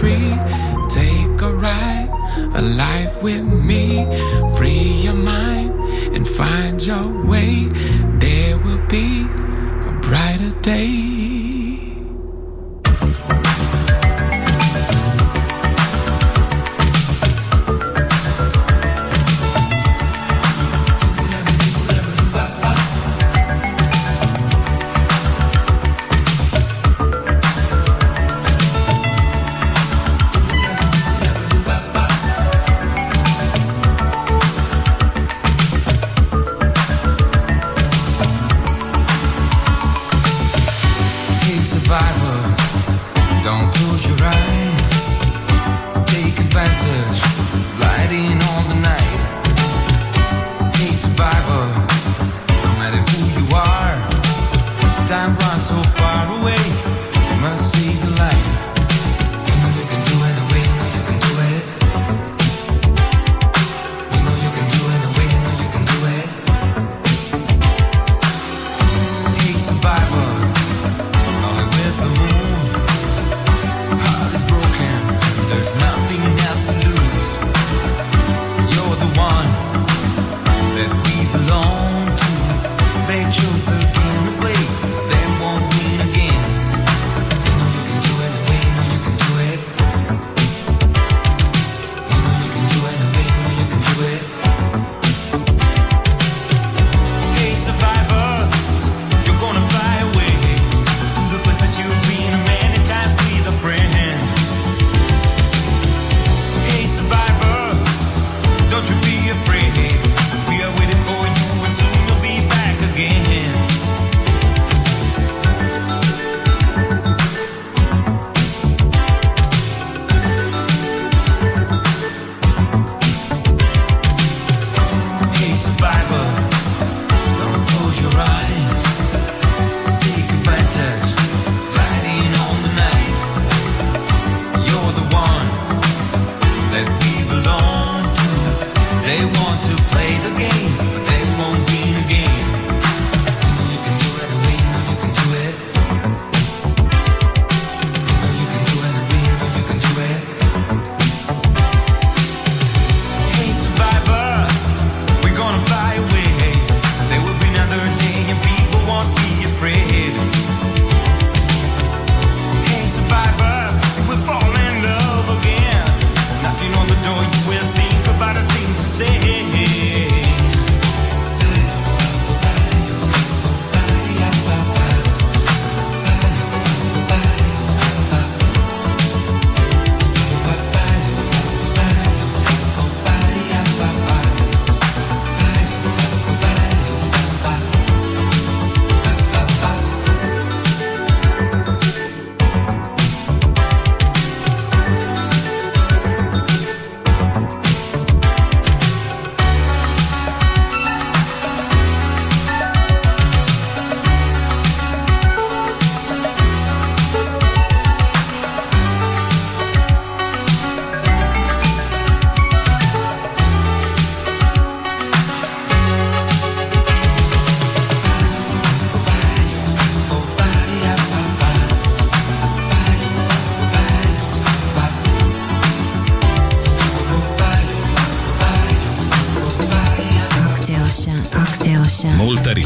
free. Take a ride, a life with me. Free your mind and find your way. There will be a brighter day.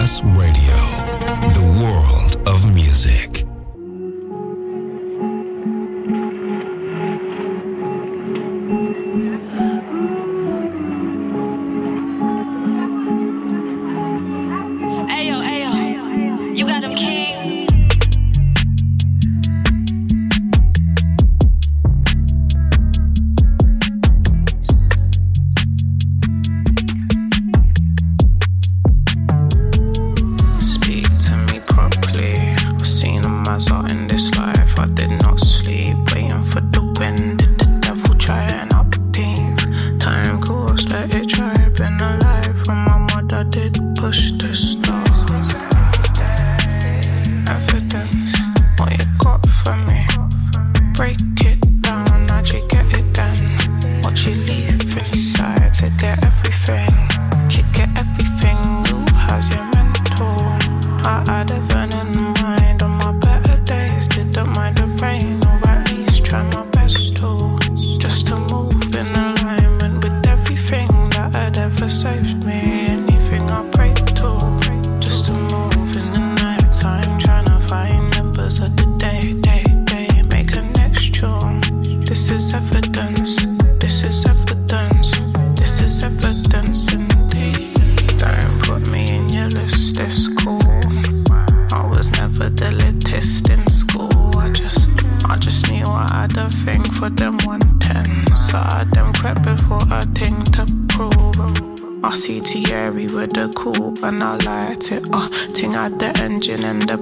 Class Radio.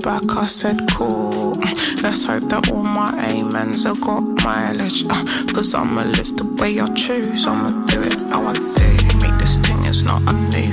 back, I said cool. Let's hope that all my amens have got mileage. Uh, Cause I'ma live the way I choose, I'ma do it how I do. Make this thing, it's not a new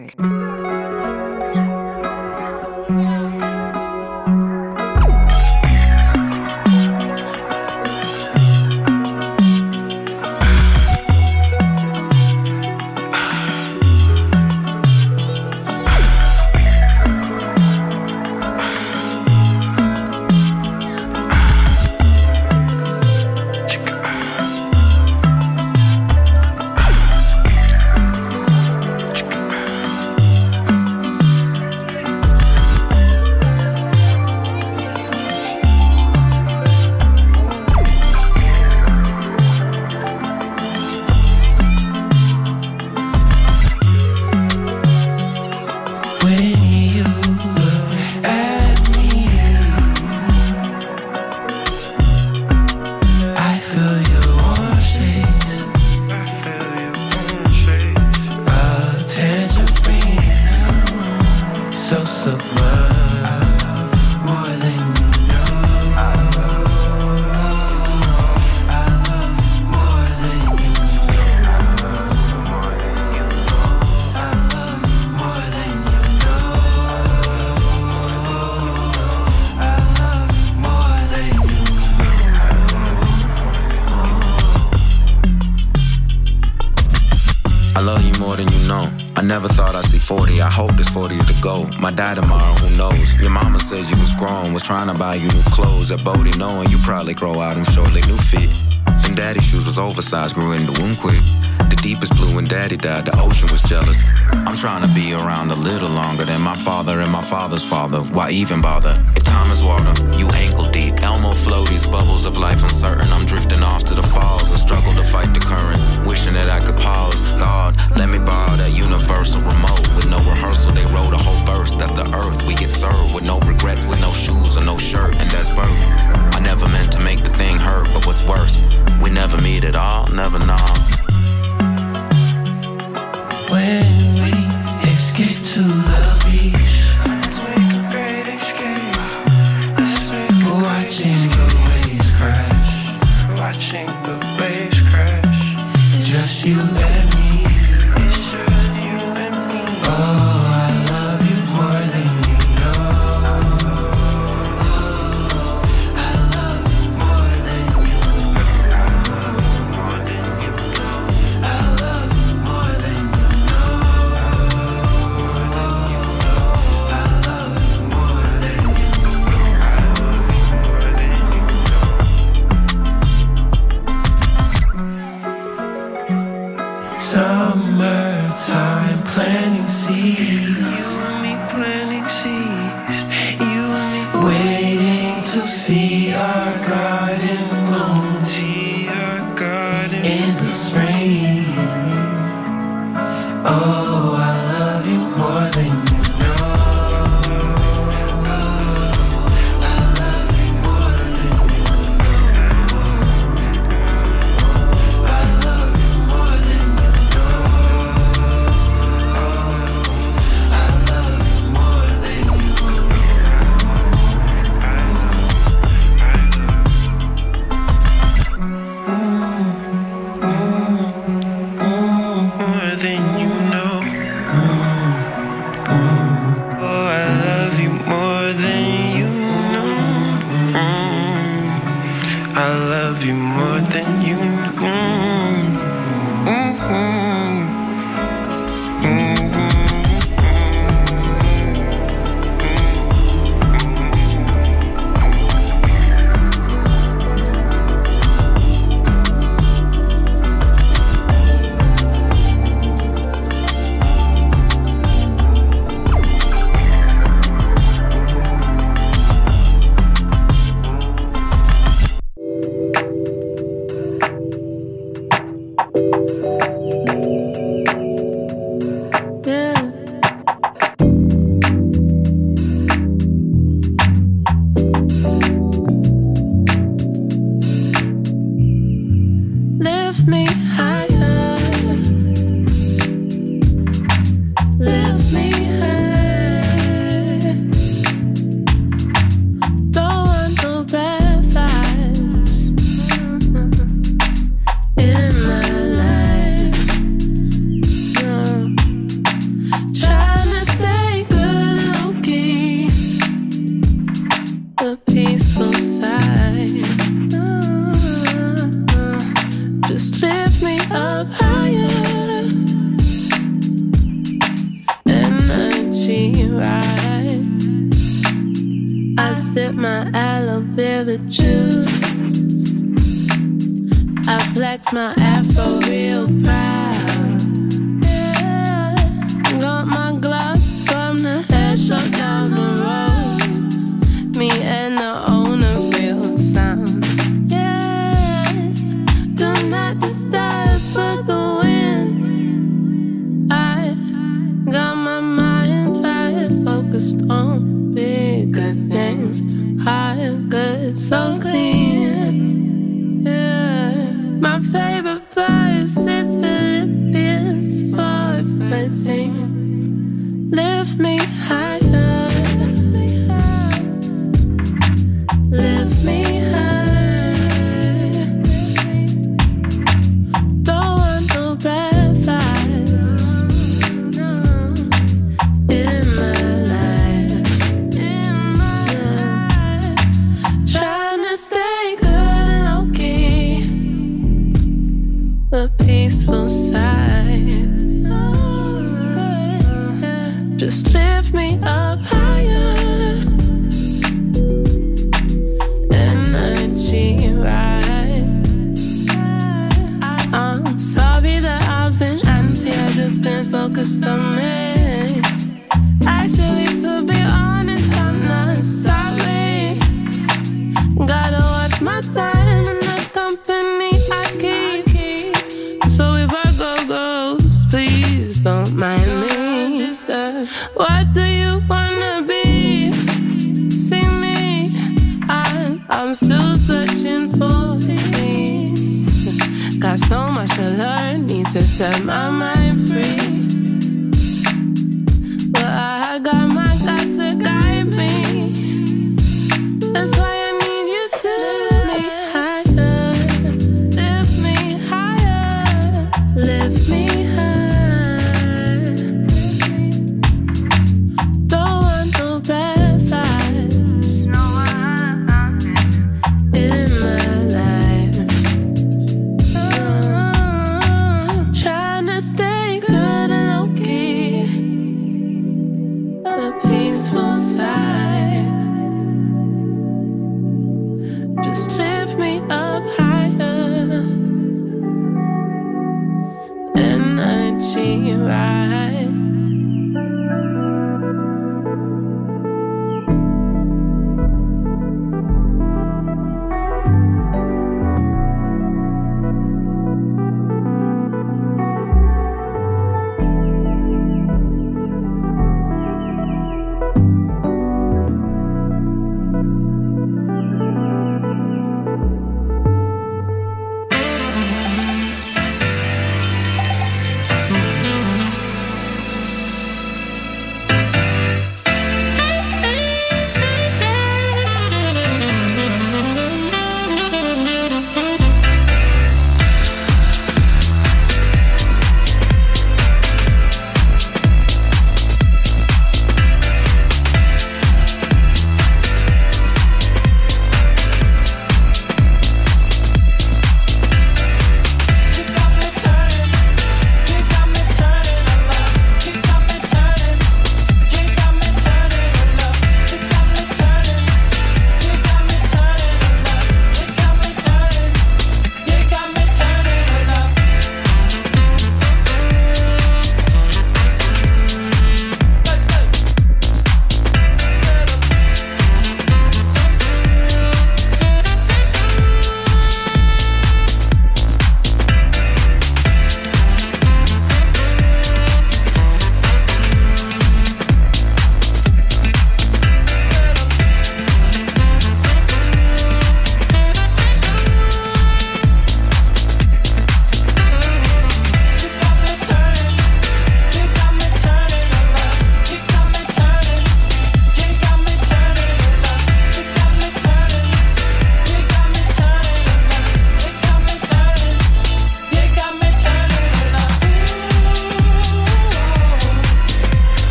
That's why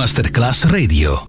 Masterclass Radio.